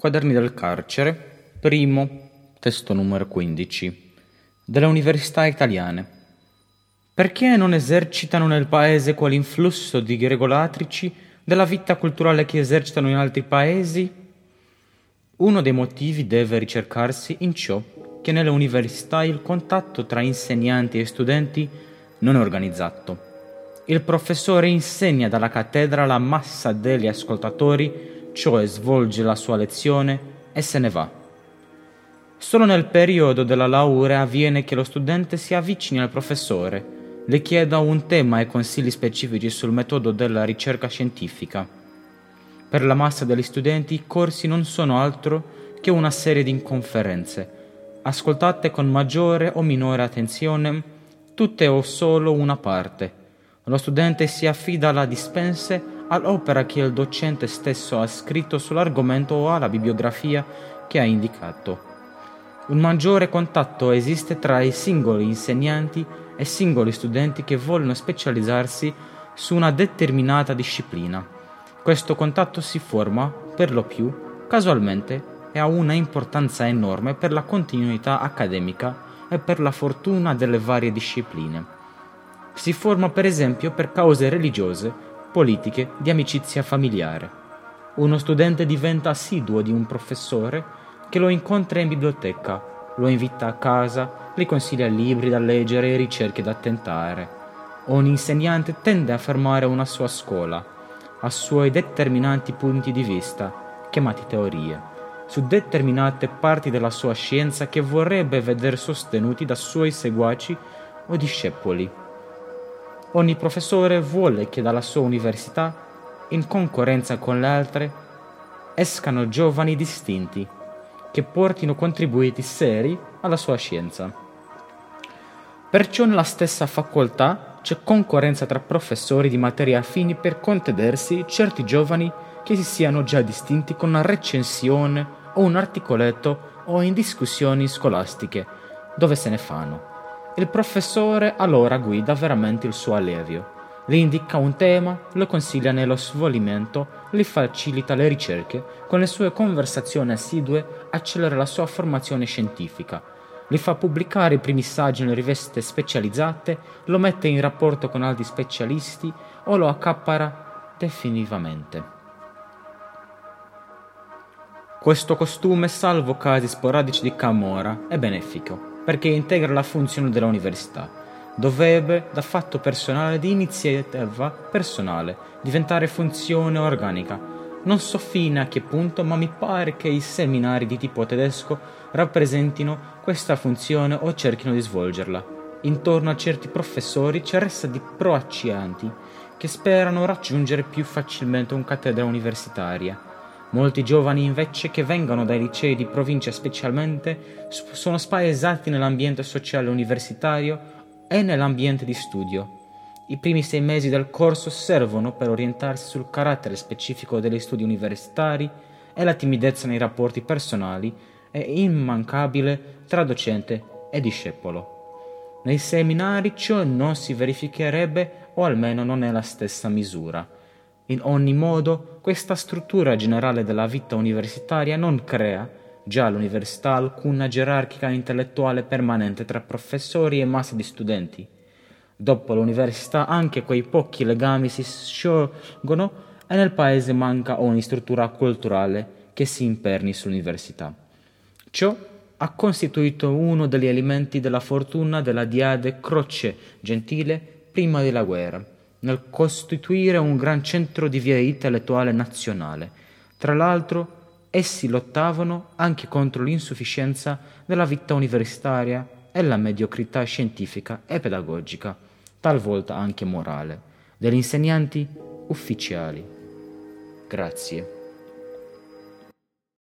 Quaderni del carcere, primo, testo numero 15, delle università italiane. Perché non esercitano nel paese quell'influsso di regolatrici della vita culturale che esercitano in altri paesi? Uno dei motivi deve ricercarsi in ciò che nelle università il contatto tra insegnanti e studenti non è organizzato. Il professore insegna dalla cattedra alla massa degli ascoltatori cioè svolge la sua lezione e se ne va. Solo nel periodo della laurea avviene che lo studente si avvicini al professore, le chieda un tema e consigli specifici sul metodo della ricerca scientifica. Per la massa degli studenti i corsi non sono altro che una serie di conferenze, ascoltate con maggiore o minore attenzione, tutte o solo una parte. Lo studente si affida alla dispense all'opera che il docente stesso ha scritto sull'argomento o alla bibliografia che ha indicato. Un maggiore contatto esiste tra i singoli insegnanti e singoli studenti che vogliono specializzarsi su una determinata disciplina. Questo contatto si forma, per lo più, casualmente e ha una importanza enorme per la continuità accademica e per la fortuna delle varie discipline. Si forma per esempio per cause religiose politiche di amicizia familiare. Uno studente diventa assiduo di un professore che lo incontra in biblioteca, lo invita a casa, gli consiglia libri da leggere e ricerche da tentare. Ogni insegnante tende a fermare una sua scuola, a suoi determinanti punti di vista, chiamati teorie, su determinate parti della sua scienza che vorrebbe vedere sostenuti da suoi seguaci o discepoli. Ogni professore vuole che dalla sua università, in concorrenza con le altre, escano giovani distinti che portino contributi seri alla sua scienza. Perciò nella stessa facoltà c'è concorrenza tra professori di materie affini per contendersi certi giovani che si siano già distinti con una recensione o un articoletto o in discussioni scolastiche, dove se ne fanno. Il professore allora guida veramente il suo allevio. Gli indica un tema, lo consiglia nello svolgimento, gli facilita le ricerche, con le sue conversazioni assidue accelera la sua formazione scientifica, gli fa pubblicare i primi saggi nelle riviste specializzate, lo mette in rapporto con altri specialisti o lo accappara definitivamente. Questo costume, salvo casi sporadici di camorra, è benefico perché integra la funzione dell'università. Dovrebbe, da fatto personale di iniziativa personale, diventare funzione organica. Non so fino a che punto, ma mi pare che i seminari di tipo tedesco rappresentino questa funzione o cerchino di svolgerla. Intorno a certi professori c'è resta di proaccianti che sperano raggiungere più facilmente un cattedra universitaria Molti giovani invece che vengono dai licei di provincia specialmente sono spaesati nell'ambiente sociale universitario e nell'ambiente di studio. I primi sei mesi del corso servono per orientarsi sul carattere specifico degli studi universitari e la timidezza nei rapporti personali è immancabile tra docente e discepolo. Nei seminari ciò non si verificherebbe o almeno non è la stessa misura. In ogni modo, questa struttura generale della vita universitaria non crea, già all'università, alcuna gerarchica intellettuale permanente tra professori e massa di studenti. Dopo l'università anche quei pochi legami si sciolgono e nel paese manca ogni struttura culturale che si imperni sull'università. Ciò ha costituito uno degli elementi della fortuna della diade Croce Gentile prima della guerra nel costituire un gran centro di via intellettuale nazionale. Tra l'altro, essi lottavano anche contro l'insufficienza della vita universitaria e la mediocrità scientifica e pedagogica, talvolta anche morale, degli insegnanti ufficiali. Grazie.